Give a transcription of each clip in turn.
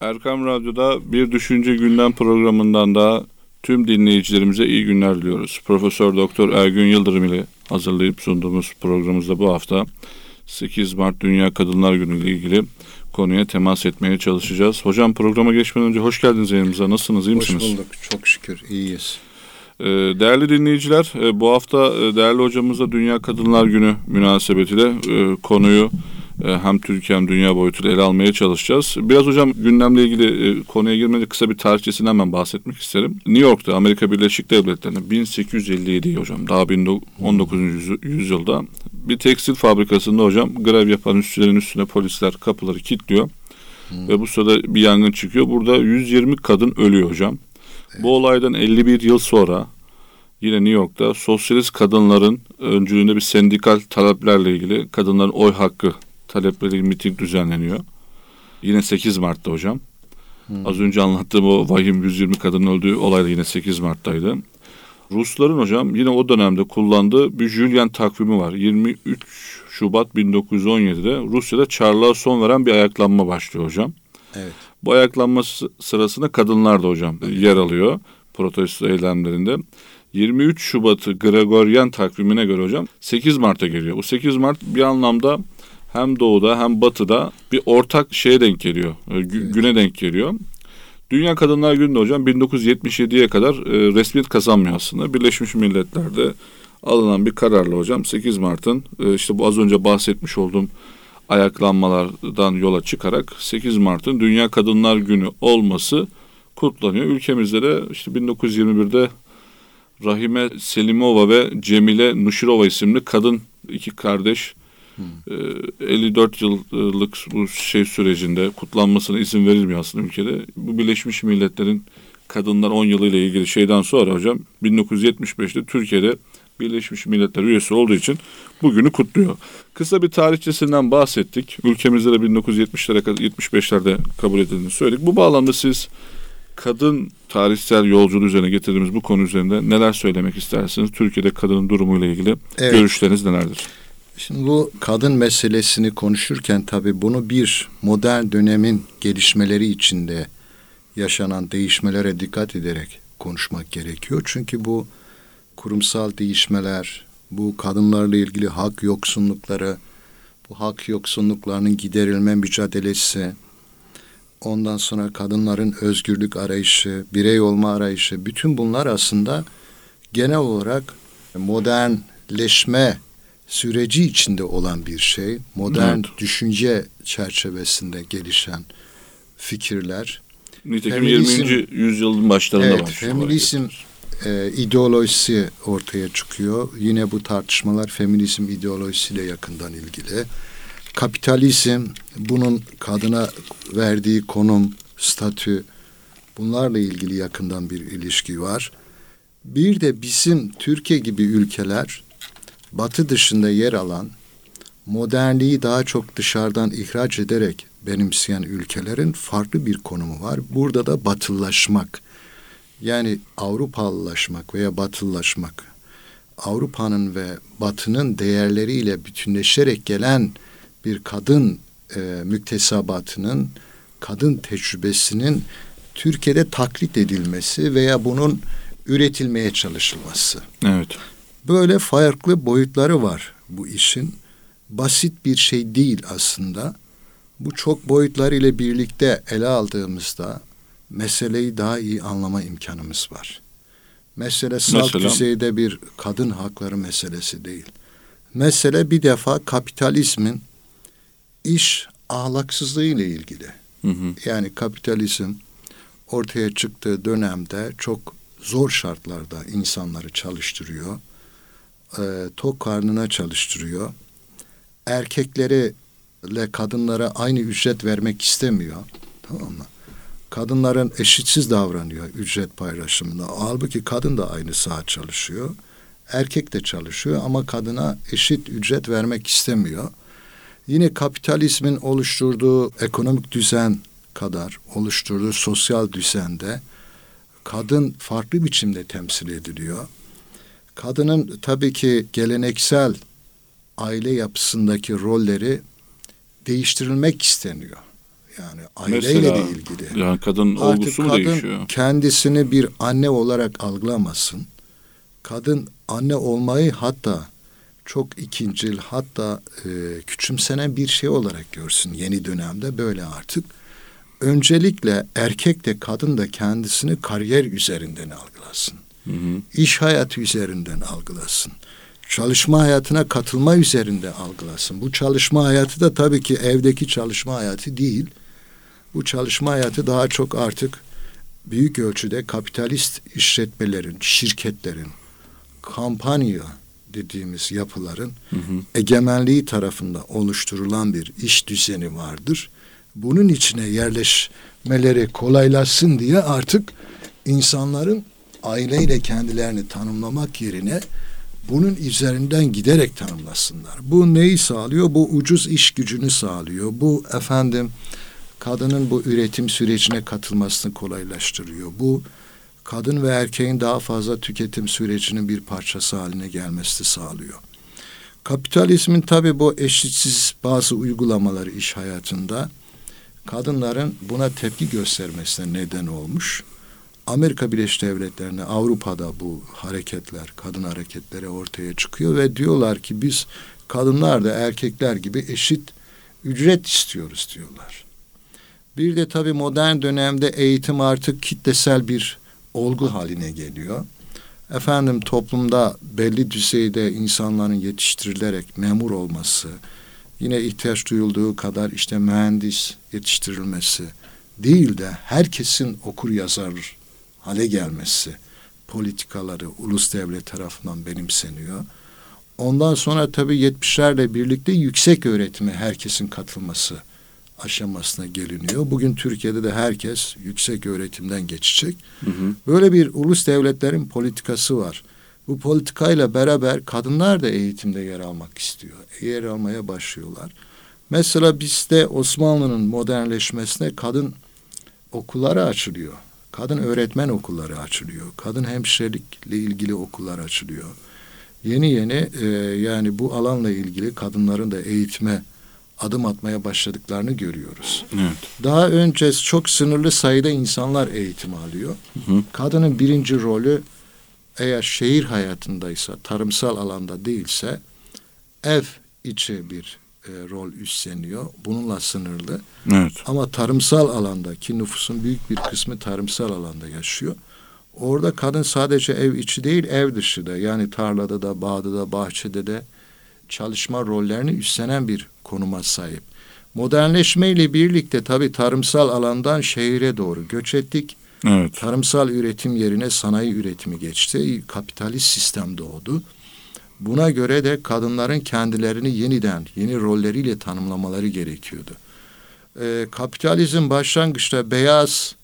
Erkam Radyo'da Bir Düşünce Gündem programından da tüm dinleyicilerimize iyi günler diliyoruz. Profesör Doktor Ergün Yıldırım ile hazırlayıp sunduğumuz programımızda bu hafta 8 Mart Dünya Kadınlar Günü ile ilgili konuya temas etmeye çalışacağız. Hocam programa geçmeden önce hoş geldiniz yayınımıza. Nasılsınız, iyi misiniz? Hoş bulduk, çok şükür iyiyiz. Ee, değerli dinleyiciler, e, bu hafta e, değerli hocamızla Dünya Kadınlar Günü münasebetiyle e, konuyu hem Türkiye hem dünya boyutuyla ele almaya çalışacağız. Biraz hocam gündemle ilgili konuya girmeden kısa bir tarihçesinden hemen bahsetmek isterim. New York'ta Amerika Birleşik Devletleri'nde 1857 hocam daha 19. yüzyılda bir tekstil fabrikasında hocam grev yapan işçilerin üstüne polisler kapıları kilitliyor. Hmm. Ve bu sırada bir yangın çıkıyor. Burada 120 kadın ölüyor hocam. Evet. Bu olaydan 51 yıl sonra yine New York'ta sosyalist kadınların öncülüğünde bir sendikal taleplerle ilgili kadınların oy hakkı talepleri miting düzenleniyor. Yine 8 Mart'ta hocam. Hmm. Az önce anlattığım o vahim 120 kadının öldüğü olay da yine 8 Mart'taydı. Rusların hocam yine o dönemde kullandığı bir Julian takvimi var. 23 Şubat 1917'de Rusya'da çarlığa son veren bir ayaklanma başlıyor hocam. Evet. Bu ayaklanma sırasında kadınlar da hocam evet. yer alıyor protesto eylemlerinde. 23 Şubat'ı Gregorian takvimine göre hocam 8 Mart'a geliyor. Bu 8 Mart bir anlamda hem doğuda hem batıda bir ortak şeye denk geliyor. E, gü-. Güne denk geliyor. Dünya Kadınlar Günü'nde hocam 1977'ye kadar e, resmiyet kazanmıyor aslında. Birleşmiş Milletler'de alınan bir kararla hocam 8 Mart'ın e, işte bu az önce bahsetmiş olduğum ayaklanmalardan yola çıkarak 8 Mart'ın Dünya Kadınlar Günü olması kutlanıyor. Ülkemizde de işte 1921'de Rahime Selimova ve Cemile Nuşirova isimli kadın iki kardeş. 54 yıllık bu şey sürecinde kutlanmasına izin verilmiyor aslında ülkede. Bu Birleşmiş Milletler'in kadınlar 10 yılıyla ilgili şeyden sonra hocam 1975'te Türkiye'de Birleşmiş Milletler üyesi olduğu için bugünü kutluyor. Kısa bir tarihçesinden bahsettik. Ülkemizde de 1970'lere kadar 75'lerde kabul edildiğini söyledik. Bu bağlamda siz kadın tarihsel yolculuğu üzerine getirdiğimiz bu konu üzerinde neler söylemek istersiniz? Türkiye'de kadının durumuyla ilgili evet. görüşleriniz nelerdir? Şimdi bu kadın meselesini konuşurken tabii bunu bir modern dönemin gelişmeleri içinde yaşanan değişmelere dikkat ederek konuşmak gerekiyor. Çünkü bu kurumsal değişmeler, bu kadınlarla ilgili hak yoksunlukları, bu hak yoksunluklarının giderilme mücadelesi, ondan sonra kadınların özgürlük arayışı, birey olma arayışı, bütün bunlar aslında genel olarak modernleşme süreci içinde olan bir şey. Modern evet. düşünce çerçevesinde gelişen fikirler. Nitekim feminizm, 20. yüzyılın başlarında evet, başlıyor. Feminizm e, ideolojisi ortaya çıkıyor. Yine bu tartışmalar feminizm ideolojisiyle yakından ilgili. Kapitalizm bunun kadına verdiği konum, statü bunlarla ilgili yakından bir ilişki var. Bir de bizim Türkiye gibi ülkeler batı dışında yer alan modernliği daha çok dışarıdan ihraç ederek benimseyen ülkelerin farklı bir konumu var. Burada da batılılaşmak yani Avrupalılaşmak veya batılılaşmak Avrupa'nın ve batının değerleriyle bütünleşerek gelen bir kadın e, müktesabatının, kadın tecrübesinin Türkiye'de taklit edilmesi veya bunun üretilmeye çalışılması. Evet. Böyle farklı boyutları var bu işin. Basit bir şey değil aslında. Bu çok boyutlar ile birlikte ele aldığımızda meseleyi daha iyi anlama imkanımız var. Mesele salt Mesela? düzeyde bir kadın hakları meselesi değil. Mesele bir defa kapitalizmin iş ahlaksızlığı ile ilgili. Hı hı. Yani kapitalizm ortaya çıktığı dönemde çok zor şartlarda insanları çalıştırıyor. E, tok karnına çalıştırıyor. Erkekleri ile kadınlara aynı ücret vermek istemiyor. Tamam mı? kadınların eşitsiz davranıyor ücret paylaşımında. Halbuki kadın da aynı saat çalışıyor. Erkek de çalışıyor ama kadına eşit ücret vermek istemiyor. Yine kapitalizmin oluşturduğu ekonomik düzen kadar oluşturduğu sosyal düzende kadın farklı biçimde temsil ediliyor. Kadının tabii ki geleneksel aile yapısındaki rolleri değiştirilmek isteniyor. Yani aileyle Mesela, de ilgili. Yani kadın Artık olgusu mu kadın değişiyor? kendisini bir anne olarak algılamasın. Kadın anne olmayı hatta çok ikincil hatta e, küçümsenen bir şey olarak görsün yeni dönemde böyle artık. Öncelikle erkek de kadın da kendisini kariyer üzerinden algılasın. Hı hı. İş hayatı üzerinden algılasın. Çalışma hayatına katılma üzerinde algılasın. Bu çalışma hayatı da tabii ki evdeki çalışma hayatı değil. Bu çalışma hayatı daha çok artık büyük ölçüde kapitalist işletmelerin, şirketlerin, kampanya dediğimiz yapıların Hı hı. egemenliği tarafında oluşturulan bir iş düzeni vardır. Bunun içine yerleşmeleri kolaylaşsın diye artık insanların aileyle kendilerini tanımlamak yerine bunun üzerinden giderek tanımlasınlar. Bu neyi sağlıyor? Bu ucuz iş gücünü sağlıyor. Bu efendim kadının bu üretim sürecine katılmasını kolaylaştırıyor. Bu kadın ve erkeğin daha fazla tüketim sürecinin bir parçası haline gelmesini sağlıyor. Kapitalizmin tabi bu eşitsiz bazı uygulamaları iş hayatında kadınların buna tepki göstermesine neden olmuş. Amerika Birleşik Devletleri'ne, Avrupa'da bu hareketler, kadın hareketleri ortaya çıkıyor ve diyorlar ki biz kadınlar da erkekler gibi eşit ücret istiyoruz diyorlar. Bir de tabii modern dönemde eğitim artık kitlesel bir olgu haline geliyor. Efendim toplumda belli düzeyde insanların yetiştirilerek memur olması, yine ihtiyaç duyulduğu kadar işte mühendis yetiştirilmesi değil de herkesin okur yazar hale gelmesi politikaları ulus devlet tarafından benimseniyor. Ondan sonra tabii 70'lerle birlikte yüksek öğretime herkesin katılması aşamasına geliniyor. Bugün Türkiye'de de herkes yüksek öğretimden geçecek. Hı hı. Böyle bir ulus devletlerin politikası var. Bu politikayla beraber kadınlar da eğitimde yer almak istiyor. Yer almaya başlıyorlar. Mesela bizde Osmanlı'nın modernleşmesine kadın okulları açılıyor. Kadın öğretmen okulları açılıyor. Kadın hemşirelikle ilgili okullar açılıyor. Yeni yeni e, yani bu alanla ilgili kadınların da eğitime adım atmaya başladıklarını görüyoruz. Evet. Daha önce çok sınırlı sayıda insanlar eğitim alıyor. Hı hı. Kadının birinci rolü eğer şehir hayatındaysa, tarımsal alanda değilse ev içi bir e, rol üstleniyor. Bununla sınırlı. Evet. Ama tarımsal alanda ki nüfusun büyük bir kısmı tarımsal alanda yaşıyor. Orada kadın sadece ev içi değil ev dışı da yani tarlada da bağda da bahçede de çalışma rollerini üstlenen bir konuma sahip. Modernleşmeyle birlikte tabii tarımsal alandan şehire doğru göç ettik. Evet. Tarımsal üretim yerine sanayi üretimi geçti. Kapitalist sistem doğdu. Buna göre de kadınların kendilerini yeniden yeni rolleriyle tanımlamaları gerekiyordu. Ee, kapitalizm başlangıçta beyaz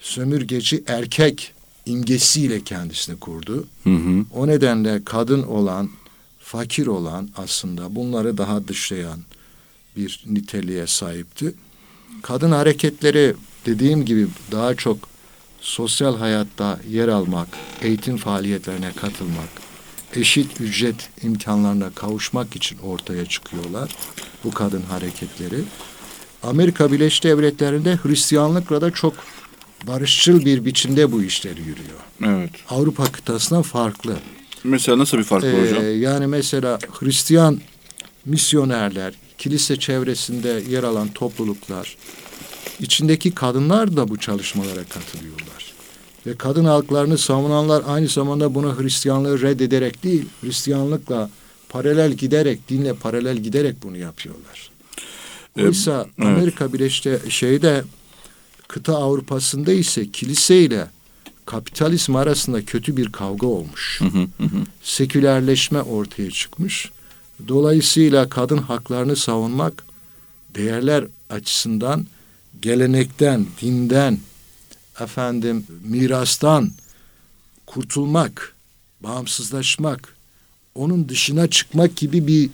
sömürgeci erkek imgesiyle kendisini kurdu. Hı hı. O nedenle kadın olan, fakir olan aslında bunları daha dışlayan bir niteliğe sahipti. Kadın hareketleri dediğim gibi daha çok sosyal hayatta yer almak, eğitim faaliyetlerine katılmak, eşit ücret imkanlarına kavuşmak için ortaya çıkıyorlar bu kadın hareketleri. Amerika Birleşik Devletleri'nde Hristiyanlıkla da çok barışçıl bir biçimde bu işler yürüyor. Evet. Avrupa kıtasından farklı. Mesela nasıl bir fark Ee, hocam? yani mesela Hristiyan misyonerler, kilise çevresinde yer alan topluluklar, içindeki kadınlar da bu çalışmalara katılıyorlar. Ve kadın halklarını savunanlar aynı zamanda bunu Hristiyanlığı reddederek değil, Hristiyanlıkla paralel giderek, dinle paralel giderek bunu yapıyorlar. Ee, Oysa evet. Amerika Birleşik şeyde kıta Avrupa'sında ise kilise ile kapitalizm arasında kötü bir kavga olmuş Hı hı hı hı. sekülerleşme ortaya çıkmış. Dolayısıyla kadın haklarını savunmak değerler açısından gelenekten, dinden, efendim mirastan kurtulmak, bağımsızlaşmak, onun dışına çıkmak gibi bir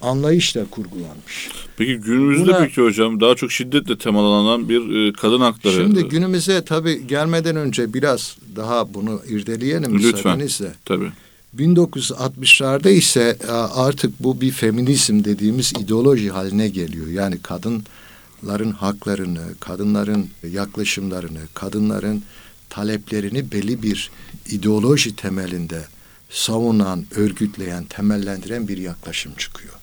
anlayışla kurgulanmış. Peki günümüzde Buna- peki hocam daha çok şiddetle temalanan bir e, kadın hakları. Şimdi e, günümüze tabii gelmeden önce biraz daha bunu irdeleyelim Lütfen. müsaadenizle. Tabii. 1960'larda ise e, artık bu bir feminizm dediğimiz ideoloji haline geliyor. Yani kadınların haklarını, kadınların yaklaşımlarını, kadınların taleplerini belli bir ideoloji temelinde savunan, örgütleyen, temellendiren bir yaklaşım çıkıyor.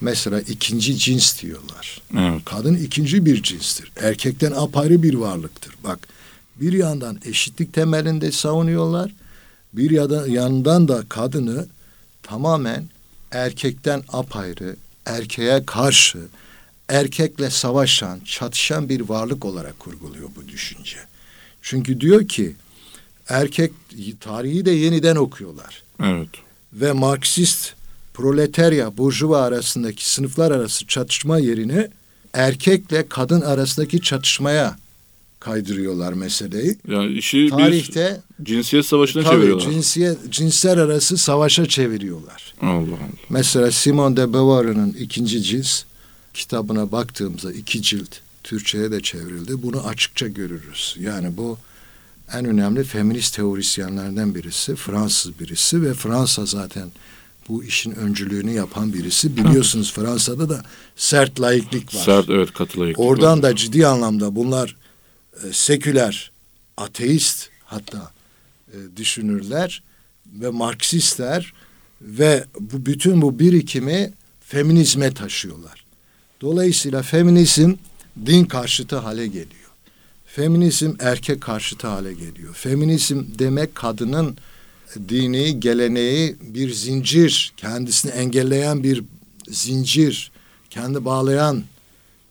Mesela ikinci cins diyorlar. Evet. Kadın ikinci bir cinstir. Erkekten apayrı bir varlıktır. Bak bir yandan eşitlik temelinde savunuyorlar. Bir yandan da kadını tamamen erkekten apayrı, erkeğe karşı, erkekle savaşan, çatışan bir varlık olarak kurguluyor bu düşünce. Çünkü diyor ki erkek tarihi de yeniden okuyorlar. Evet. Ve Marksist proletarya, burjuva arasındaki sınıflar arası çatışma yerine erkekle kadın arasındaki çatışmaya kaydırıyorlar meseleyi. Yani işi tarihte bir cinsiyet savaşına tabii, çeviriyorlar. Cinsiyet, cinsler arası savaşa çeviriyorlar. Allah Allah. Mesela Simone de Beauvoir'ın ikinci cins kitabına baktığımızda iki cilt Türkçe'ye de çevrildi. Bunu açıkça görürüz. Yani bu en önemli feminist teorisyenlerden birisi. Fransız birisi ve Fransa zaten bu işin öncülüğünü yapan birisi. Biliyorsunuz Fransa'da da sert laiklik var. Sert evet katı laiklik Oradan var. da ciddi anlamda bunlar e, seküler, ateist hatta e, düşünürler ve Marksistler ve bu bütün bu birikimi feminizme taşıyorlar. Dolayısıyla feminizm din karşıtı hale geliyor. Feminizm erkek karşıtı hale geliyor. Feminizm demek kadının dini, geleneği bir zincir, kendisini engelleyen bir zincir, kendi bağlayan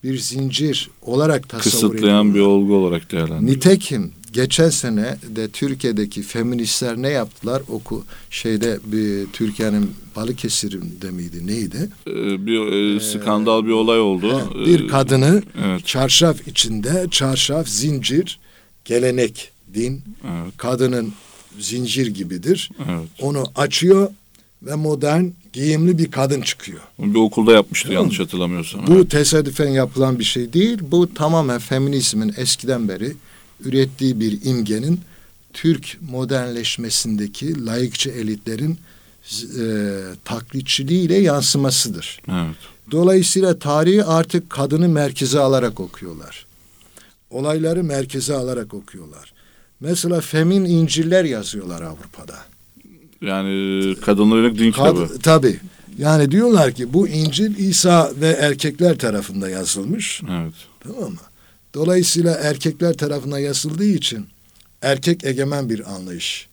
bir zincir olarak tasavvur Kısıtlayan bir olgu olarak değerlendiriyor. Nitekim geçen sene de Türkiye'deki feministler ne yaptılar? Oku şeyde bir Türkiye'nin Balıkesir'inde miydi neydi? Ee, bir e, skandal bir olay oldu. Ha, bir Ee, kadını evet. çarşaf içinde çarşaf, zincir, gelenek, din Evet. kadının zincir gibidir. Evet. Onu açıyor ve modern giyimli bir kadın çıkıyor. Bir okulda yapmıştı Tamam. yanlış hatırlamıyorsam. Bu Evet. tesadüfen yapılan bir şey değil. Bu tamamen feminizmin eskiden beri ürettiği bir imgenin Türk modernleşmesindeki layıkçı elitlerin e, taklitçiliğiyle yansımasıdır. Evet. Dolayısıyla tarihi artık kadını merkeze alarak okuyorlar. Olayları merkeze alarak okuyorlar. Mesela femin inciller yazıyorlar Avrupa'da. Yani kadınlara yönelik din kitabı. Kad, tabii. Yani diyorlar ki bu İncil İsa ve erkekler tarafında yazılmış. Evet. Tamam mı? Dolayısıyla erkekler tarafından yazıldığı için erkek egemen bir anlayış.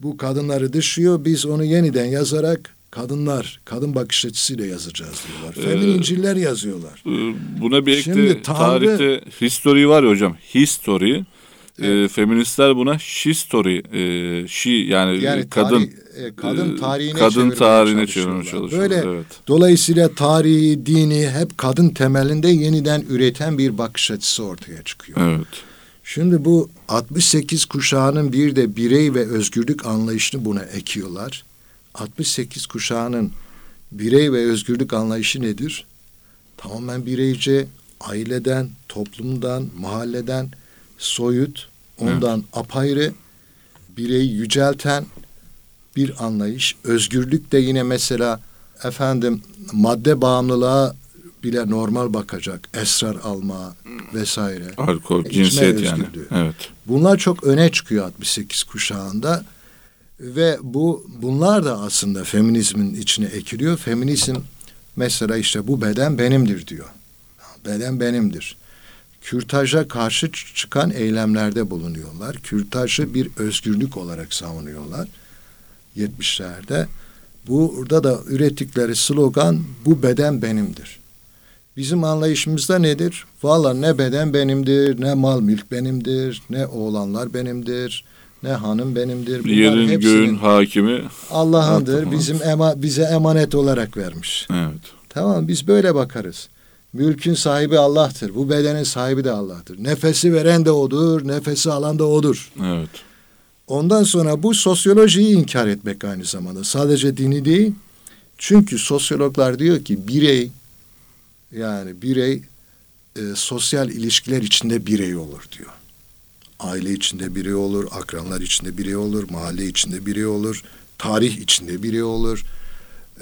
Bu kadınları dışıyor. Biz onu yeniden yazarak kadınlar, kadın bakış açısıyla yazacağız diyorlar. Femin Ee, İncil'ler yazıyorlar. Ee, Buna bir Şimdi Tanrı- tarihte history var ya hocam. History. Ee, feministler buna she story, e, she yani, Yani kadın tarih- e, kadın e, tarihine kadın tarihine çevirmeye çalışıyorlar. Böyle evet. dolayısıyla tarihi, dini hep kadın temelinde yeniden üreten bir bakış açısı ortaya çıkıyor. Evet. Şimdi bu 68 kuşağının bir de birey ve özgürlük anlayışını buna ekiyorlar. 68 kuşağının birey ve özgürlük anlayışı nedir? Tamamen bireyce, aileden, toplumdan, mahalleden soyut, ondan apayrı, bireyi yücelten bir anlayış. Özgürlük de yine mesela efendim madde bağımlılığa bile normal bakacak. Esrar alma vesaire. Alkol, cinsiyet yani. özgürlüğü. Evet. Bunlar çok öne çıkıyor 68 kuşağında ve bu bunlar da aslında feminizmin içine ekiliyor. Feminizm mesela işte bu beden benimdir diyor. Beden benimdir. Kürtaja karşı çıkan eylemlerde bulunuyorlar. Kürtajı bir özgürlük olarak savunuyorlar 70'lerde. Burada da ürettikleri slogan bu beden benimdir. Bizim anlayışımızda nedir? Valla ne beden benimdir, ne mal mülk benimdir, ne oğlanlar benimdir, ne hanım benimdir. Bunlar Yerin göğün hakimi. Allah'ındır. Bizim ema, bize emanet olarak vermiş. Evet. Tamam biz böyle bakarız. Mülkün sahibi Allah'tır. Bu bedenin sahibi de Allah'tır. Nefesi veren de odur, nefesi alan da odur. Evet. Ondan sonra bu sosyolojiyi inkar etmek aynı zamanda. Sadece dini değil. Çünkü sosyologlar diyor ki birey yani birey e, sosyal ilişkiler içinde birey olur diyor. Aile içinde birey olur, akranlar içinde birey olur, mahalle içinde birey olur, tarih içinde birey olur.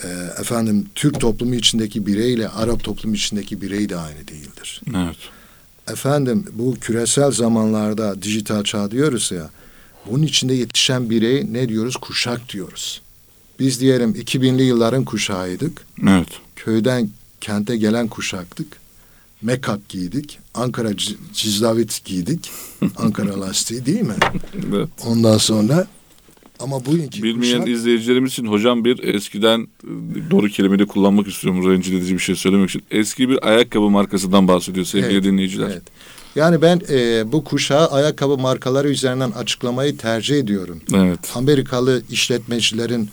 E, efendim Türk toplumu içindeki bireyle Arap toplumu içindeki birey de aynı değildir. Evet. Efendim bu küresel zamanlarda dijital çağ diyoruz ya. Bunun içinde yetişen birey ne diyoruz? Kuşak diyoruz. Biz diyelim 2000'li yılların kuşağıydık. Evet. Köyden kente gelen kuşaktık. Make-up giydik. Ankara cizlavit giydik. Ankara lastiği değil mi? evet. Ondan sonra ama bugünkü Bilmeyen kuşak izleyicilerimiz için hocam bir eskiden e, doğru kelimeyi kullanmak istiyorum rencide edici bir şey söylemek için. Eski bir ayakkabı markasından bahsediyor sevgili Evet, dinleyiciler. Evet. Yani ben e, bu kuşağı ayakkabı markaları üzerinden açıklamayı tercih ediyorum. Evet. Amerikalı işletmecilerin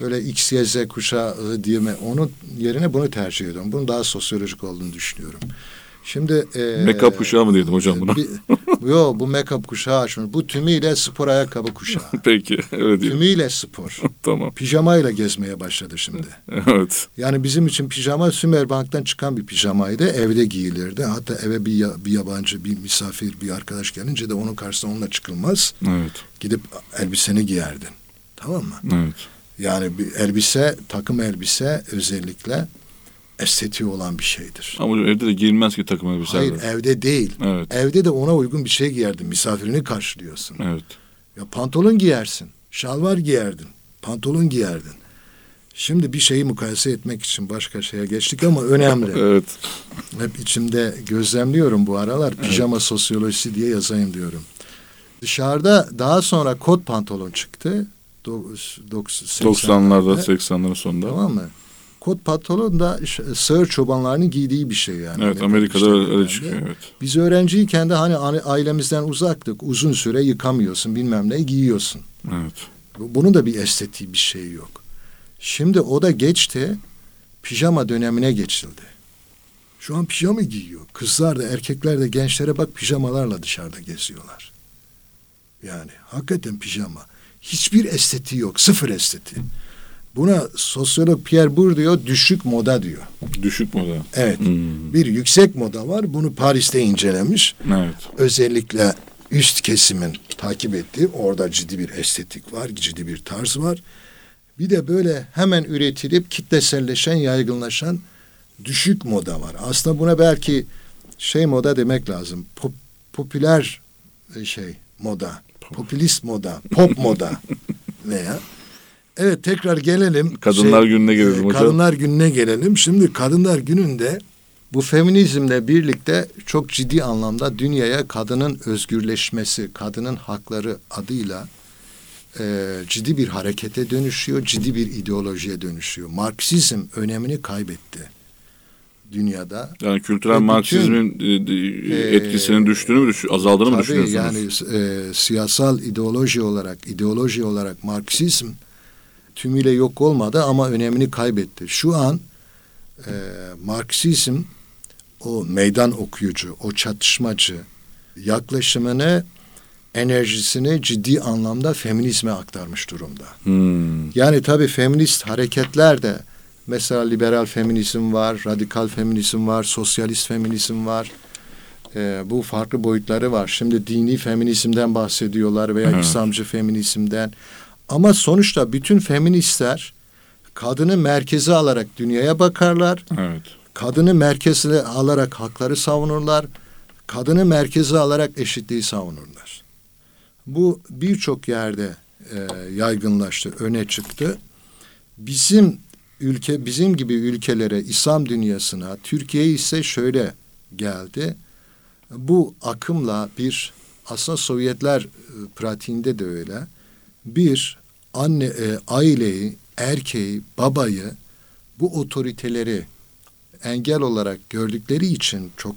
böyle X, Y, Z kuşağı diye mi onun yerine bunu tercih ediyorum. Bunun daha sosyolojik olduğunu düşünüyorum. Şimdi e, Make-up kuşağı mı diyelim hocam buna? bir- yo bu make-up kuşağı açmış. Bu tümüyle spor ayakkabı kuşağı. Peki. Evet. tümüyle spor. tamam. Pijamayla gezmeye başladı şimdi. Evet. Yani bizim için pijama Sümerbank'tan çıkan bir pijamaydı. Evde giyilirdi. Hatta eve bir, bir yabancı, bir misafir, bir arkadaş gelince de onun karşısına onunla çıkılmaz. Evet. Gidip elbiseni giyerdin. Tamam mı? Evet. Yani bir elbise, takım elbise özellikle estetiği olan bir şeydir. Ama hocam evde de giyilmez ki takım elbise. Hayır evde değil. Evet. Evde de ona uygun bir şey giyerdin. Misafirini karşılıyorsun. Evet. Ya pantolon giyersin. Şalvar giyerdin. Pantolon giyerdin. Şimdi bir şeyi mukayese etmek için başka şeye geçtik ama önemli. Evet. Hep içimde gözlemliyorum bu aralar. Pijama sosyolojisi diye yazayım diyorum. Dışarıda daha sonra kot pantolon çıktı. Dok- dok- 90'larda 80'lerde. 80'ların sonunda. Tamam mı? Kot pantolon da sığır çobanlarının giydiği bir şey yani. Evet Amerika Amerika'da öyle, öyle çıkıyor. Evet. Biz öğrenciyken de hani ailemizden uzaktık. Uzun süre yıkamıyorsun bilmem ne giyiyorsun. Evet. Bu- Bunun da bir estetiği bir şey yok. Şimdi o da geçti. Pijama dönemine geçildi. Şu an pijama giyiyor. Kızlar da erkekler de gençlere bak pijamalarla dışarıda geziyorlar. Yani hakikaten pijama. Hiçbir estetiği yok. Sıfır estetiği. Buna sosyolog Pierre Bourdieu düşük moda diyor. Düşük moda. Evet. Hmm. Bir yüksek moda var. Bunu Paris'te incelemiş. Evet. Özellikle üst kesimin takip ettiği orada ciddi bir estetik var, ciddi bir tarz var. Bir de böyle hemen üretilip kitleselleşen, yaygınlaşan düşük moda var. Aslında buna belki şey moda demek lazım. Pop, popüler e, şey moda, popülist moda, pop moda veya Evet tekrar gelelim. Kadınlar Günü'ne gelelim e, hocam. Kadınlar Günü'ne gelelim. Şimdi Kadınlar Günü'nde bu feminizmle birlikte çok ciddi anlamda dünyaya kadının özgürleşmesi, kadının hakları adıyla e, ciddi bir harekete dönüşüyor, ciddi bir ideolojiye dönüşüyor. Marksizm önemini kaybetti dünyada. Yani kültürel Ve Marksizmin e, e, etkisinin düştüğünü mü azaldığını mı Tabii düşünüyorsunuz? yani e, siyasal ideoloji olarak, ideoloji olarak Marksizm tümüyle yok olmadı ama önemini kaybetti. Şu an e, Marksizm o meydan okuyucu, o çatışmacı yaklaşımını, enerjisini ciddi anlamda feminizme aktarmış durumda. Hmm. Yani tabii feminist hareketler de mesela liberal feminizm var, radikal feminizm var, sosyalist feminizm var. Ee, bu farklı boyutları var. Şimdi dini feminizmden bahsediyorlar veya Evet. İslamcı feminizmden. Ama sonuçta bütün feministler kadını merkeze alarak dünyaya bakarlar. Evet. Kadını merkezine alarak hakları savunurlar. Kadını merkeze alarak eşitliği savunurlar. Bu birçok yerde e, yaygınlaştı, öne çıktı. Bizim ülke, bizim gibi ülkelere, İslam dünyasına, Türkiye ise şöyle geldi. Bu akımla bir, aslında Sovyetler e, pratiğinde de öyle. Bir, anne, e, aileyi, erkeği, babayı, bu otoriteleri engel olarak gördükleri için çok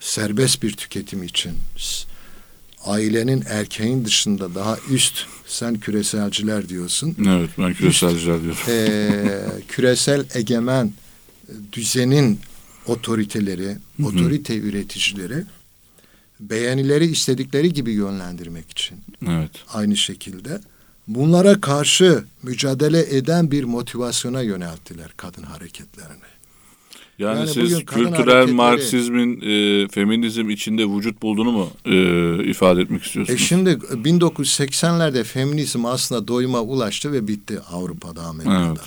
serbest bir tüketim için ailenin erkeğin dışında daha üst sen küreselciler diyorsun. Evet ben küreselciler diyorum. Ee, küresel egemen e, düzenin otoriteleri, hı. otorite üreticileri beğenileri istedikleri gibi yönlendirmek için Evet. aynı şekilde bunlara karşı mücadele eden bir motivasyona yönelttiler kadın hareketlerini. Yani, Yani siz kültürel hareketleri- Marksizmin e, feminizm içinde vücut bulduğunu mu e, ifade etmek E istiyorsunuz? şimdi 1980'lerde feminizm aslında doyuma ulaştı ve bitti Avrupa'da, Amerika'da. Evet.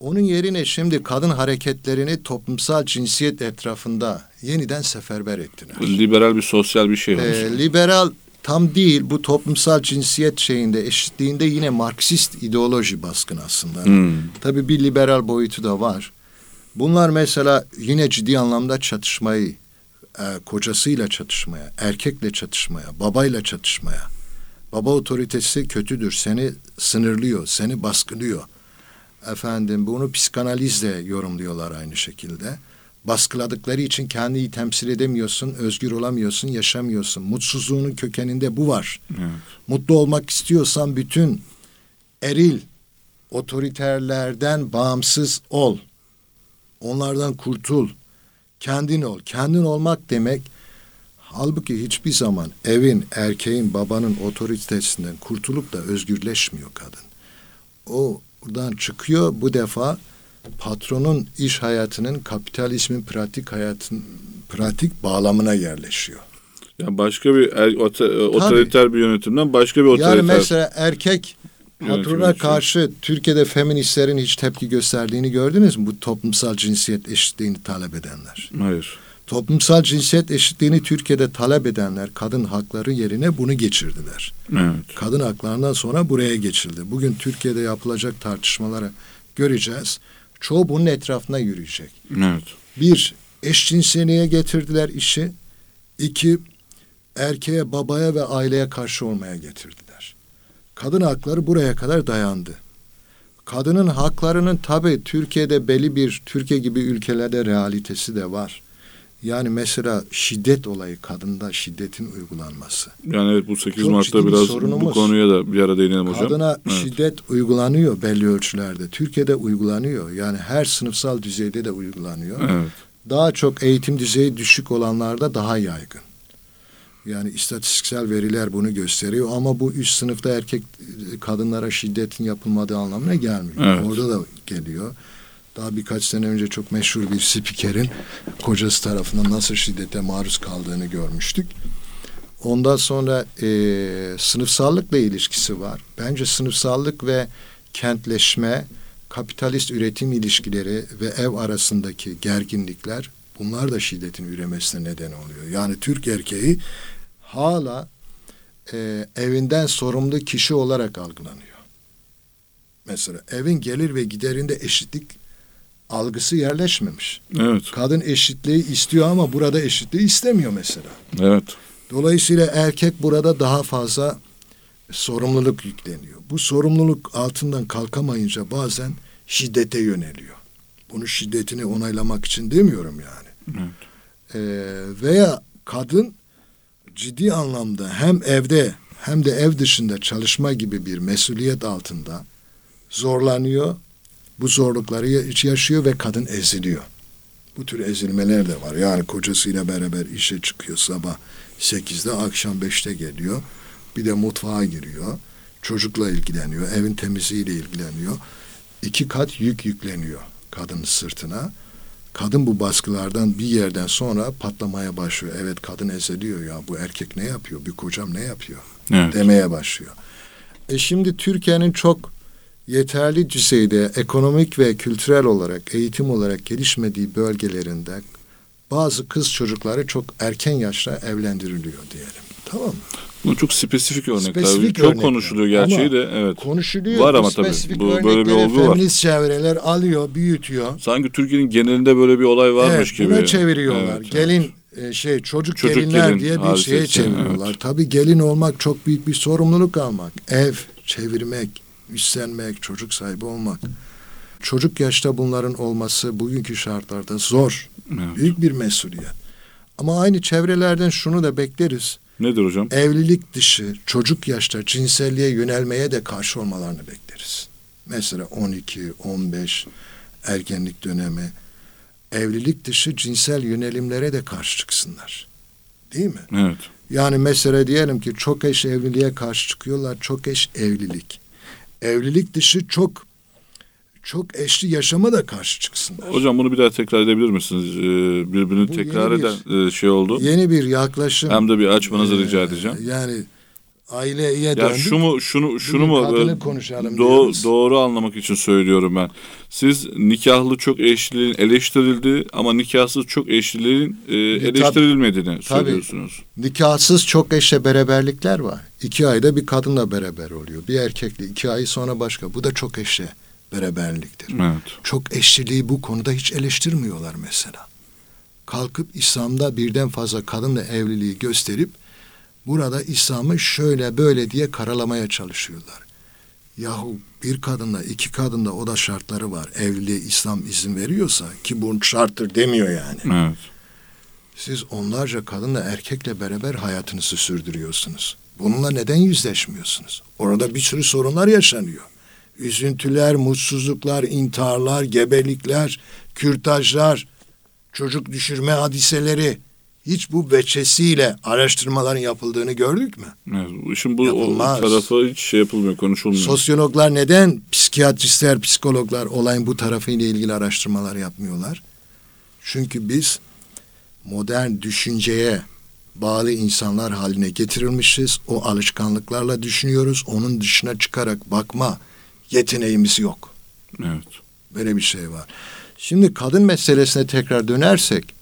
Onun yerine şimdi kadın hareketlerini toplumsal cinsiyet etrafında yeniden seferber ettiler. Liberal bir sosyal bir şey olmuş. Ee, liberal tam değil bu toplumsal cinsiyet şeyinde eşitliğinde yine Marksist ideoloji baskın aslında. Hmm. Tabii bir liberal boyutu da var. Bunlar mesela yine ciddi anlamda çatışmayı e, kocasıyla çatışmaya, erkekle çatışmaya, babayla çatışmaya. Baba otoritesi kötüdür, seni sınırlıyor, seni baskılıyor. Efendim bunu psikanalizle yorumluyorlar aynı şekilde. Baskıladıkları için kendini temsil edemiyorsun, özgür olamıyorsun, yaşamıyorsun. Mutsuzluğunun kökeninde bu var. Evet. Mutlu olmak istiyorsan bütün eril otoriterlerden bağımsız ol. Onlardan kurtul. Kendin ol. Kendin olmak demek halbuki hiçbir zaman evin, erkeğin, babanın otoritesinden kurtulup da özgürleşmiyor kadın. O buradan çıkıyor bu defa patronun iş hayatının kapitalizmin pratik hayatın pratik bağlamına yerleşiyor. Yani başka bir er, ote- otoriter bir yönetimden başka bir otoriter. Yani mesela erkek patrona karşı Türkiye'de feministlerin hiç tepki gösterdiğini gördünüz mü? Bu toplumsal cinsiyet eşitliğini talep edenler. Hayır. Toplumsal cinsiyet eşitliğini Türkiye'de talep edenler kadın hakları yerine bunu geçirdiler. Evet. Kadın haklarından sonra buraya geçildi. Bugün Türkiye'de yapılacak tartışmaları göreceğiz. Çoğu bunun etrafına yürüyecek. Evet. Bir, eşcinselliğe getirdiler işi. İki, erkeğe, babaya ve aileye karşı olmaya getirdiler. Kadın hakları buraya kadar dayandı. Kadının haklarının tabii Türkiye'de belli bir, Türkiye gibi ülkelerde realitesi de var. Yani mesela şiddet olayı, kadında şiddetin uygulanması. Yani evet bu 8 Çok Mart'ta biraz bu sorunumuz. konuya da bir ara değinelim hocam. Kadına Evet. şiddet uygulanıyor belli ölçülerde. Türkiye'de uygulanıyor. Yani her sınıfsal düzeyde de uygulanıyor. Evet. daha çok eğitim düzeyi düşük olanlarda daha yaygın. Yani istatistiksel veriler bunu gösteriyor ama bu üst sınıfta erkek e, kadınlara şiddetin yapılmadığı anlamına gelmiyor. Evet. Orada da geliyor. Daha birkaç sene önce çok meşhur bir spikerin kocası tarafından nasıl şiddete maruz kaldığını görmüştük. Ondan sonra e, sınıfsallıkla ilişkisi var. Bence sınıfsallık ve kentleşme, kapitalist üretim ilişkileri ve ev arasındaki gerginlikler bunlar da şiddetin üremesine neden oluyor. Yani Türk erkeği hala e, evinden sorumlu kişi olarak algılanıyor. Mesela evin gelir ve giderinde eşitlik algısı yerleşmemiş. Evet. Kadın eşitliği istiyor ama burada eşitliği istemiyor mesela. Evet. Dolayısıyla erkek burada daha fazla sorumluluk yükleniyor. Bu sorumluluk altından kalkamayınca bazen şiddete yöneliyor. Bunu şiddetini onaylamak için demiyorum yani. Evet. Ee, veya kadın ciddi anlamda hem evde hem de ev dışında çalışma gibi bir mesuliyet altında zorlanıyor. Bu zorlukları ya- yaşıyor ve kadın eziliyor. Bu tür ezilmeler de var. Yani kocasıyla beraber işe çıkıyor sabah 8'de akşam 5'te geliyor. Bir de mutfağa giriyor. Çocukla ilgileniyor. Evin temizliğiyle ilgileniyor. İki kat yük yükleniyor kadının sırtına. Kadın bu baskılardan bir yerden sonra patlamaya başlıyor. Evet kadın eziliyor ya bu erkek ne yapıyor? Bir kocam ne yapıyor? Evet. demeye başlıyor. E şimdi Türkiye'nin çok yeterli düzeyde ekonomik ve kültürel olarak, eğitim olarak gelişmediği bölgelerinde bazı kız çocukları çok erken yaşta evlendiriliyor diyelim. Tamam mı? Bu çok spesifik örnekler. Spesifik çok örnekler. konuşuluyor gerçeği Ama de evet. Konuşuluyor. Var ama tabii. Bu- böyle bir olgu var. Feminist çevreler alıyor, büyütüyor. Sanki Türkiye'nin genelinde böyle bir olay varmış evet, gibi. buna çeviriyorlar. Evet, Gelin e, şey çocuk, Çocuk gelinler gelin diye bir şeye çeviriyorlar. Tabii gelin olmak çok büyük bir sorumluluk almak. Ev çevirmek, üstlenmek, çocuk sahibi olmak. Çocuk yaşta bunların olması bugünkü şartlarda zor. Evet. Büyük bir mesuliyet. Ama aynı çevrelerden şunu da bekleriz. Nedir hocam? Evlilik dışı çocuk yaşta cinselliğe yönelmeye de karşı olmalarını bekleriz. Mesela 12, 15 ergenlik dönemi evlilik dışı cinsel yönelimlere de karşı çıksınlar. Değil mi? Evet. Yani mesela diyelim ki çok eş evliliğe karşı çıkıyorlar. Çok eş evlilik. Evlilik dışı çok çok eşli yaşama da karşı çıksınlar. Hocam bunu bir daha tekrar edebilir misiniz? Ee, birbirini Bu tekrar bir- eden şey oldu. Yeni bir yaklaşım. Hem de bir açmanızı Ee, rica edeceğim. Yani Aileye Ya döndük. şu mu şunu şunu Bugün mu e, konuşalım doğ- diyoruz. doğru anlamak için söylüyorum ben. Siz nikahlı çok eşliliğin eleştirildi ama nikahsız çok eşliliğin e, eleştirilmediğini söylüyorsunuz. Nikahsız çok eşle beraberlikler var. İki ayda bir kadınla beraber oluyor. Bir erkekle iki ay sonra başka. Bu da çok eşle beraberliktir. Evet. Çok eşliliği bu konuda hiç eleştirmiyorlar mesela. Kalkıp İslam'da birden fazla kadınla evliliği gösterip burada İslam'ı şöyle böyle diye karalamaya çalışıyorlar. Yahu bir kadınla iki kadınla o da şartları var. Evliliğe İslam izin veriyorsa ki bu şarttır demiyor yani. Evet. Siz onlarca kadınla erkekle beraber hayatınızı sürdürüyorsunuz. Bununla neden yüzleşmiyorsunuz? Orada bir sürü sorunlar yaşanıyor. Üzüntüler, mutsuzluklar, intiharlar, gebelikler, kürtajlar, çocuk düşürme hadiseleri. Hiç bu veçesiyle araştırmaların yapıldığını gördük mü? evet. İşin bu o Yapılmaz. tarafı hiç şey yapılmıyor, konuşulmuyor. Sosyologlar neden psikiyatristler, psikologlar olayın bu tarafıyla ilgili araştırmalar yapmıyorlar? Çünkü biz modern düşünceye bağlı insanlar haline getirilmişiz. O alışkanlıklarla düşünüyoruz. Onun dışına çıkarak bakma yeteneğimiz yok. evet. Böyle bir şey var. Şimdi kadın meselesine tekrar dönersek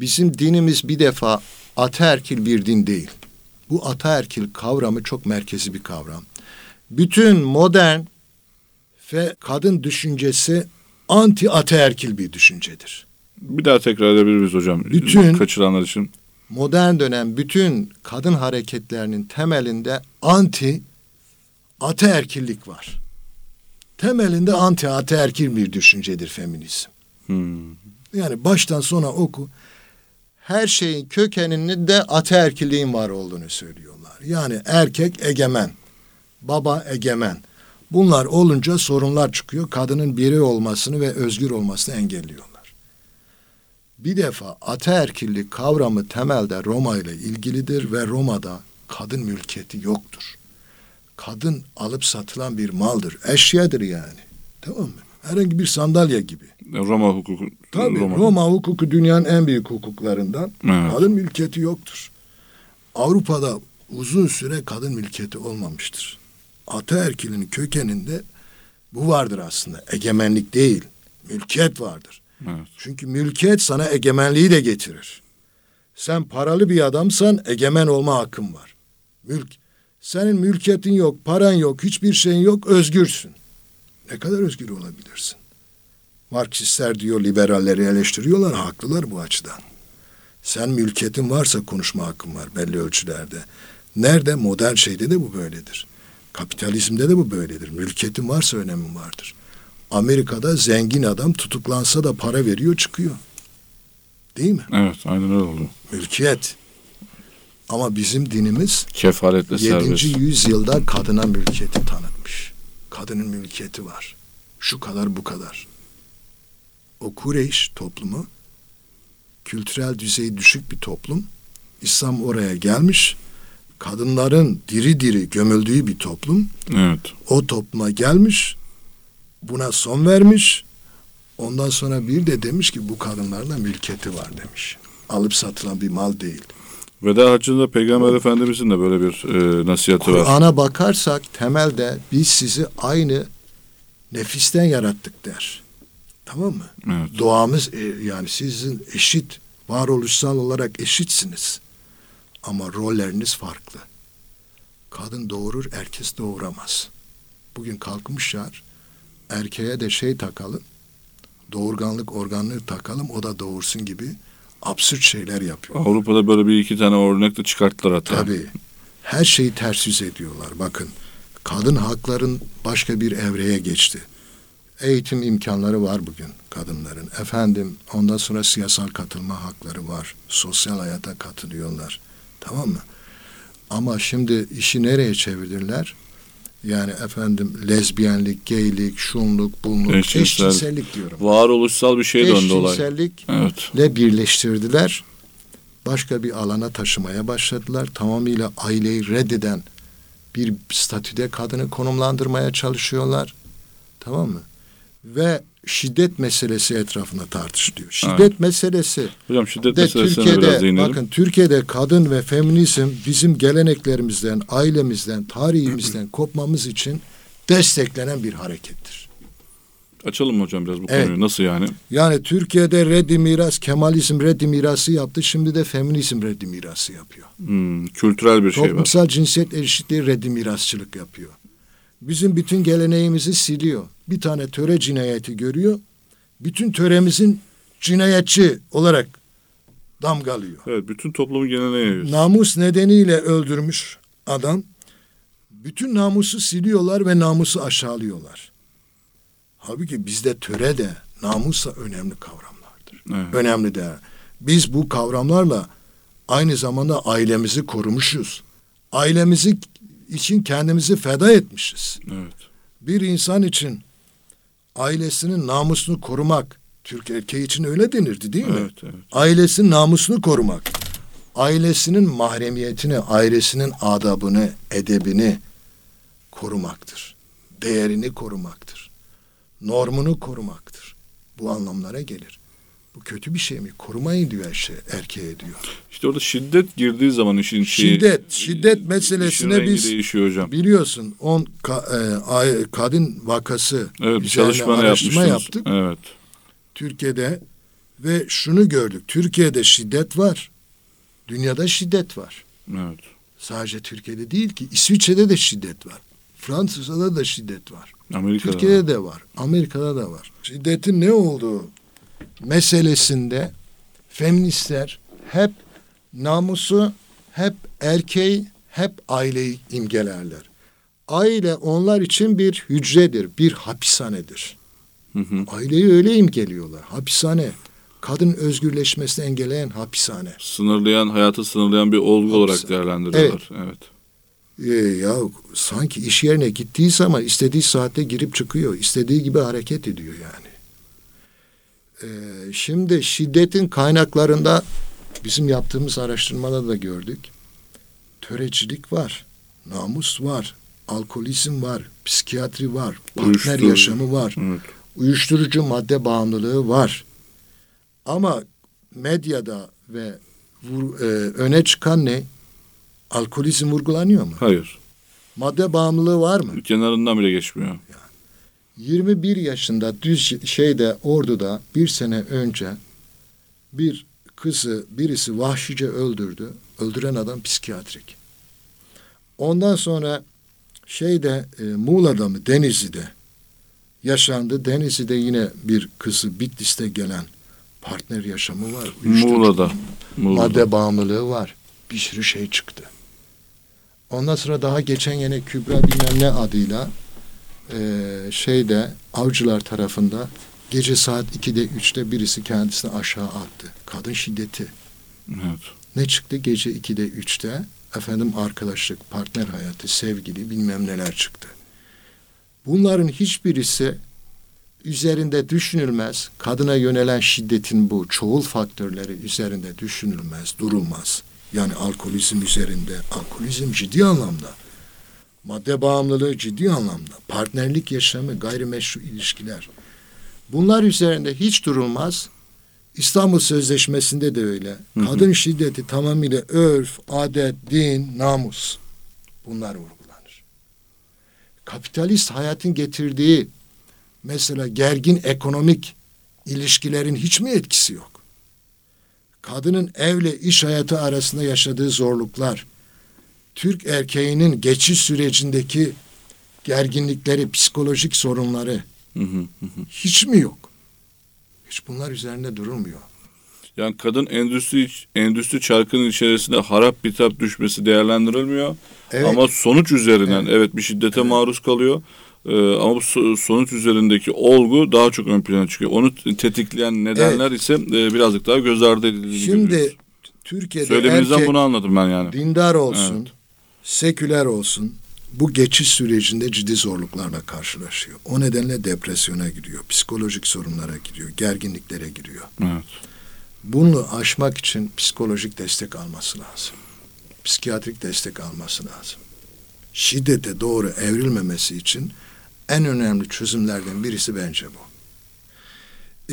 bizim dinimiz bir defa ataerkil bir din değil. Bu ataerkil kavramı çok merkezi bir kavram. Bütün modern ve kadın düşüncesi anti ataerkil bir düşüncedir. Bir daha tekrar edebilir miyiz hocam? Bütün- Kaçıranlar için. Modern dönem bütün kadın hareketlerinin temelinde anti ataerkillik var. Temelinde anti ataerkil bir düşüncedir feminizm. Hmm. Yani baştan sona oku. Her şeyin kökeninde de ataerkilliğin var olduğunu söylüyorlar. Yani erkek egemen, baba egemen. Bunlar olunca sorunlar çıkıyor. Kadının biri olmasını ve özgür olmasını engelliyorlar. Bir defa ataerkillik kavramı temelde Roma ile ilgilidir ve Roma'da kadın mülkiyeti yoktur. Kadın alıp satılan bir maldır, eşyadır yani. Tamam mı? Herhangi bir sandalye gibi. Roma hukuku. Tabii Roma. hukuku dünyanın en büyük hukuklarından. Evet. Kadın mülkiyeti yoktur. Avrupa'da uzun süre kadın mülkiyeti olmamıştır. Ataerkilin kökeninde bu vardır aslında. Egemenlik değil, mülkiyet vardır. Evet. Çünkü mülkiyet sana egemenliği de getirir. Sen paralı bir adamsan egemen olma hakkın var. Mülk. Senin mülkiyetin yok, paran yok, hiçbir şeyin yok, özgürsün. Ne kadar özgür olabilirsin? Marksistler diyor liberalleri eleştiriyorlar, haklılar bu açıdan. Sen mülkiyetin varsa konuşma hakkın var belli ölçülerde. Nerede? Modern şeyde de bu böyledir. Kapitalizmde de bu böyledir. Mülkiyetin varsa önemin vardır. Amerika'da zengin adam tutuklansa da para veriyor çıkıyor. Değil mi? Evet, aynen öyle oldu. Mülkiyet. Ama bizim dinimiz Kefaletle 7. serbest. yüzyılda kadına mülkiyeti tanıtmış. Kadının mülkiyeti var. Şu kadar bu kadar. O Kureyş toplumu kültürel düzeyi düşük bir toplum. İslam oraya gelmiş. Kadınların diri diri gömüldüğü bir toplum. Evet. O topluma gelmiş. Buna son vermiş. Ondan sonra bir de demiş ki bu kadınlarla mülkiyeti var demiş. Alıp satılan bir mal değil. Veda Hacı'nda Peygamber Efendimizin de böyle bir e, nasihatı var. Kur'an'a bakarsak temelde biz sizi aynı nefisten yarattık der. Tamam mı? Evet. Doğamız e, yani sizin eşit, varoluşsal olarak eşitsiniz. Ama rolleriniz farklı. Kadın doğurur, erkek doğuramaz. Bugün kalkmışlar, erkeğe de şey takalım, doğurganlık organlığı takalım, o da doğursun gibi absürt şeyler yapıyor. Avrupa'da böyle bir iki tane örnek de çıkarttılar hatta. Tabii. Her şeyi ters yüz ediyorlar. Bakın kadın hakların başka bir evreye geçti. Eğitim imkanları var bugün kadınların. Efendim ondan sonra siyasal katılma hakları var. Sosyal hayata katılıyorlar. Tamam mı? Ama şimdi işi nereye çevirdiler? Yani efendim lezbiyenlik, geylik, şunluk, bunluk, Eşcinsel. eşcinsellik diyorum. Varoluşsal bir şeye döndü olay. Eşcinsellik Evet. ile birleştirdiler. Başka bir alana taşımaya başladılar. Tamamıyla aileyi reddeden bir statüde kadını konumlandırmaya çalışıyorlar. Tamam mı? Ve şiddet meselesi etrafında tartışılıyor. Şiddet Evet. meselesi Hocam şiddet de meselesine biraz Türkiye'de değinelim. bakın Türkiye'de kadın ve feminizm bizim geleneklerimizden, ailemizden, tarihimizden kopmamız için desteklenen bir harekettir. Açalım mı hocam biraz bu Evet. konuyu? Nasıl yani? Yani Türkiye'de reddi miras, Kemalizm reddi mirası yaptı. Şimdi de feminizm reddi mirası yapıyor. Hmm, kültürel bir şey var. Toplumsal cinsiyet eşitliği reddi mirasçılık yapıyor. Bizim bütün geleneğimizi siliyor. Bir tane töre cinayeti görüyor. Bütün töremizin cinayetçi olarak damgalıyor. Evet, bütün toplumun geleneği. yayıyoruz. Namus nedeniyle öldürmüş adam. Bütün namusu siliyorlar ve namusu aşağılıyorlar. Halbuki bizde töre de namus da önemli kavramlardır. Evet. Önemli de. Biz bu kavramlarla aynı zamanda ailemizi korumuşuz. Ailemizi için kendimizi feda etmişiz. Evet. Bir insan için ailesinin namusunu korumak, Türk erkeği için öyle denirdi değil mi? Evet, evet. Ailesinin namusunu korumak, ailesinin mahremiyetini, ailesinin adabını, edebini korumaktır. Değerini korumaktır. Normunu korumaktır. Bu anlamlara gelir. Bu kötü bir şey mi? Korumayın diyor şey, erkeğe diyor. İşte orada şiddet girdiği zaman işin şeyi... Şiddet, şiddet işin meselesine biz değişiyor hocam. biliyorsun 10 ka- e, kadın vakası Evet, bir çalışma araştırma yapmıştınız. yaptık. Evet. Türkiye'de ve şunu gördük. Türkiye'de şiddet var. Dünyada şiddet var. Evet. Sadece Türkiye'de değil ki İsviçre'de de şiddet var. Fransa'da da şiddet var. Amerika'da. Türkiye'de de var. Amerika'da da var. Şiddetin ne olduğu meselesinde feministler hep namusu, hep erkeği, hep aileyi imgelerler. Aile onlar için bir hücredir, bir hapishanedir. Hı hı. Aileyi öyle imgeliyorlar. Hapishane. Kadın özgürleşmesini engelleyen hapishane. Sınırlayan, hayatı sınırlayan bir olgu olarak Hapse- değerlendiriyorlar. Evet. Ee, ya sanki iş yerine gittiği zaman istediği saatte girip çıkıyor. istediği gibi hareket ediyor yani. Ee, şimdi şiddetin kaynaklarında bizim yaptığımız araştırmada da gördük. Törecilik var, namus var, alkolizm var, psikiyatri var, partner yaşamı var, Evet. uyuşturucu madde bağımlılığı var. Ama medyada ve vur- e, öne çıkan ne? Alkolizm vurgulanıyor mu? Hayır. Madde bağımlılığı var mı? Kenarından bile geçmiyor. 21 yaşında düz şeyde orduda bir sene önce bir kızı birisi vahşice öldürdü. Öldüren adam psikiyatrik. Ondan sonra şeyde e, Muğla'da mı Denizli'de yaşandı. Denizli'de yine bir kızı Bitlis'te gelen partner yaşamı var. Muğla'da. Muğla'da. madde bağımlılığı var. Bir sürü şey çıktı. Ondan sonra daha geçen yine Kübra bilmem ne adıyla eee, şeyde avcılar tarafında gece saat 2'de 3'te birisi kendisini aşağı attı. Kadın şiddeti. Evet. Ne çıktı gece 2'de 3'te? Efendim arkadaşlık, partner hayatı, sevgili bilmem neler çıktı. Bunların hiçbirisi üzerinde düşünülmez. Kadına yönelen şiddetin bu çoğul faktörleri üzerinde düşünülmez, durulmaz. Yani alkolizm üzerinde, alkolizm ciddi anlamda. Madde bağımlılığı ciddi anlamda. Partnerlik yaşamı, gayrimeşru ilişkiler. Bunlar üzerinde hiç durulmaz. İstanbul Sözleşmesi'nde de öyle. hı. Kadın şiddeti tamamıyla örf, adet, din, namus. Bunlar vurgulanır. Kapitalist hayatın getirdiği mesela gergin ekonomik ilişkilerin hiç mi etkisi yok? Kadının evle iş hayatı arasında yaşadığı zorluklar, Türk erkeğinin geçiş sürecindeki gerginlikleri, psikolojik sorunları Hı hı, hı hı. hiç mi yok? Hiç bunlar üzerinde durulmuyor. Yani kadın endüstri endüstri çarkının içerisinde harap bitap düşmesi değerlendirilmiyor. Evet. Ama sonuç üzerinden evet, bir şiddete maruz kalıyor. Ee, ama bu so- sonuç üzerindeki olgu daha çok ön plana çıkıyor. Onu tetikleyen nedenler ise e, birazcık daha göz ardı edildiğini Şimdi görüyoruz. Türkiye'de Söyleminizden erkek bunu anladım ben yani. dindar olsun, Evet. Seküler olsun bu geçiş sürecinde ciddi zorluklarla karşılaşıyor. O nedenle depresyona giriyor, psikolojik sorunlara giriyor, gerginliklere giriyor. Evet. Bunu aşmak için psikolojik destek alması lazım. Psikiyatrik destek alması lazım. Şiddete doğru evrilmemesi için en önemli çözümlerden birisi bence bu.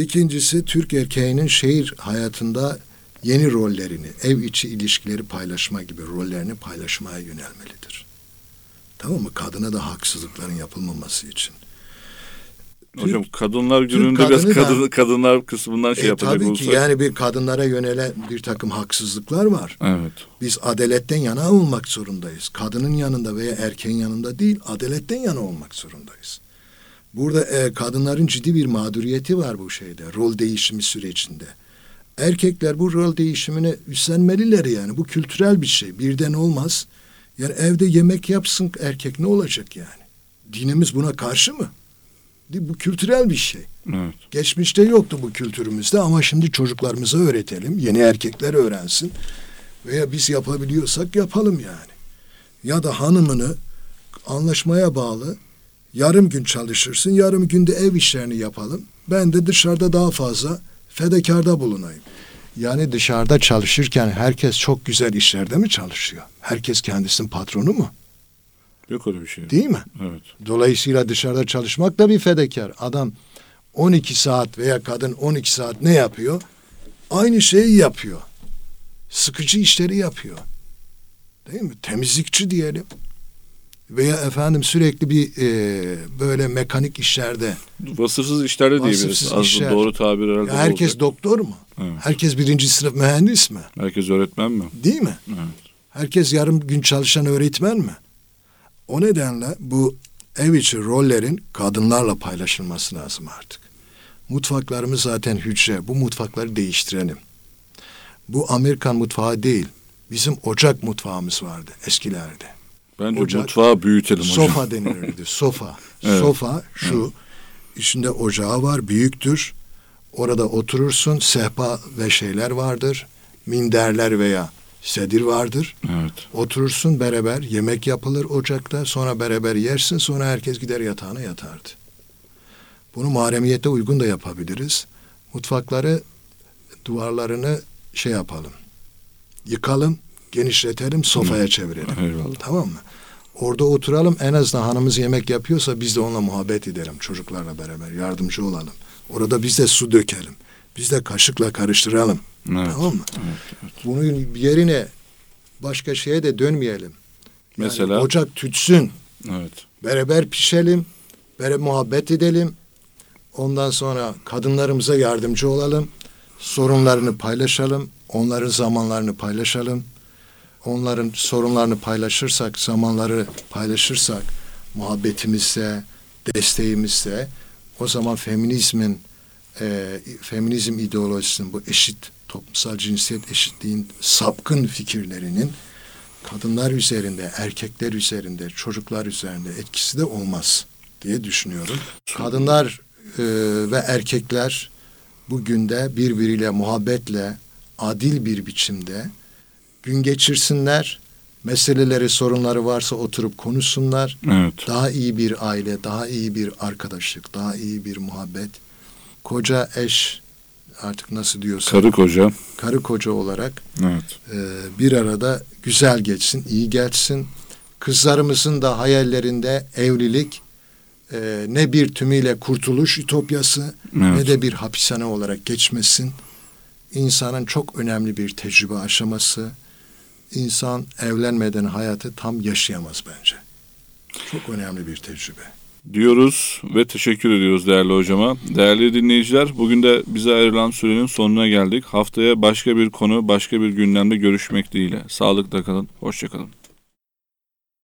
İkincisi Türk erkeğinin şehir hayatında yeni rollerini, ev içi ilişkileri paylaşma gibi rollerini paylaşmaya yönelmelidir. Tamam mı? Kadına da haksızlıkların yapılmaması için. Hocam kadınlar gününde biraz kadını da- kadın, kadınlar kısmından şey E, yapacak tabii ki olursak. yani bir kadınlara yönelen bir takım haksızlıklar var. Evet. Biz adaletten yana olmak zorundayız. Kadının yanında veya erkeğin yanında değil, adaletten yana olmak zorundayız. Burada e, kadınların ciddi bir mağduriyeti var bu şeyde, rol değişimi sürecinde. Erkekler bu rol değişimine üstlenmeliler yani. Bu kültürel bir şey. Birden olmaz. Yani evde yemek yapsın erkek ne olacak yani? Dinimiz buna karşı mı? Bu kültürel bir şey. Evet. Geçmişte yoktu bu kültürümüzde ama şimdi çocuklarımıza öğretelim. Yeni erkekler öğrensin. Veya biz yapabiliyorsak yapalım yani. Ya da hanımını anlaşmaya bağlı yarım gün çalışırsın, yarım günde ev işlerini yapalım. Ben de dışarıda daha fazla fedakarda bulunayım. Yani dışarıda çalışırken herkes çok güzel işlerde mi çalışıyor? Herkes kendisinin patronu mu? Yok öyle bir şey. Değil mi? Evet. Dolayısıyla dışarıda çalışmak da bir fedakar. Adam 12 saat veya kadın 12 saat ne yapıyor? Aynı şeyi yapıyor. Sıkıcı işleri yapıyor. Değil mi? Temizlikçi diyelim. Veya efendim sürekli bir e, böyle mekanik işlerde. Vasıfsız işlerde diyebiliriz. Vasıfsız Aslında işler. doğru tabir herhalde bu herkes olacak. doktor mu? Evet. Herkes birinci sınıf mühendis mi? Herkes öğretmen mi? Değil mi? Evet. Herkes yarım gün çalışan öğretmen mi? O nedenle bu ev içi rollerin kadınlarla paylaşılması lazım artık. Mutfaklarımız zaten hücre. Bu mutfakları değiştirelim. Bu Amerikan mutfağı değil. Bizim ocak mutfağımız vardı eskilerde. Bence Ocak- mutfağı büyütelim hocam. Sofa denirdi. Sofa. Evet. Sofa şu. içinde ocağı var. Büyüktür. Orada oturursun. Sehpa ve şeyler vardır. Minderler veya sedir vardır. Evet. Oturursun beraber yemek yapılır ocakta sonra beraber yersin sonra herkes gider yatağına yatardı. Bunu mahremiyete uygun da yapabiliriz. Mutfakları duvarlarını şey yapalım. Yıkalım, genişletelim, sofaya çevirelim. Eyvallah. Tamam mı? Orada oturalım en azından hanımız yemek yapıyorsa biz de onunla muhabbet edelim çocuklarla beraber yardımcı olalım. Orada biz de su dökelim. Biz de kaşıkla karıştıralım. Evet. Tamam mı? Bunun yerine başka şeye de dönmeyelim. Yani Mesela? ocak tütsün. Evet. Beraber pişelim. Beraber muhabbet edelim. Ondan sonra kadınlarımıza yardımcı olalım. Sorunlarını paylaşalım. Onların zamanlarını paylaşalım. Onların sorunlarını paylaşırsak, zamanları paylaşırsak, muhabbetimizse, desteğimizse o zaman feminizmin, e, feminizm ideolojisinin bu eşit, toplumsal cinsiyet eşitliğin sapkın fikirlerinin kadınlar üzerinde, erkekler üzerinde, çocuklar üzerinde etkisi de olmaz diye düşünüyorum. Kadınlar e, ve erkekler bugün de birbiriyle muhabbetle, adil bir biçimde gün geçirsinler. Meseleleri, sorunları varsa oturup konuşsunlar. Evet. Daha iyi bir aile, daha iyi bir arkadaşlık, daha iyi bir muhabbet. Koca eş artık nasıl diyorsa Karı koca. karı koca olarak Evet. e, bir arada güzel geçsin, iyi geçsin. Kızlarımızın da hayallerinde evlilik e, ne bir tümüyle kurtuluş ütopyası ne Evet. de bir hapishane olarak geçmesin. İnsanın çok önemli bir tecrübe aşaması. İnsan evlenmeden hayatı tam yaşayamaz bence. Çok önemli bir tecrübe. diyoruz ve teşekkür ediyoruz değerli hocama. Değerli dinleyiciler, bugün de bize ayrılan sürenin sonuna geldik. Haftaya başka bir konu, başka bir gündemde görüşmek dileğiyle. Sağlıkla kalın, hoşçakalın.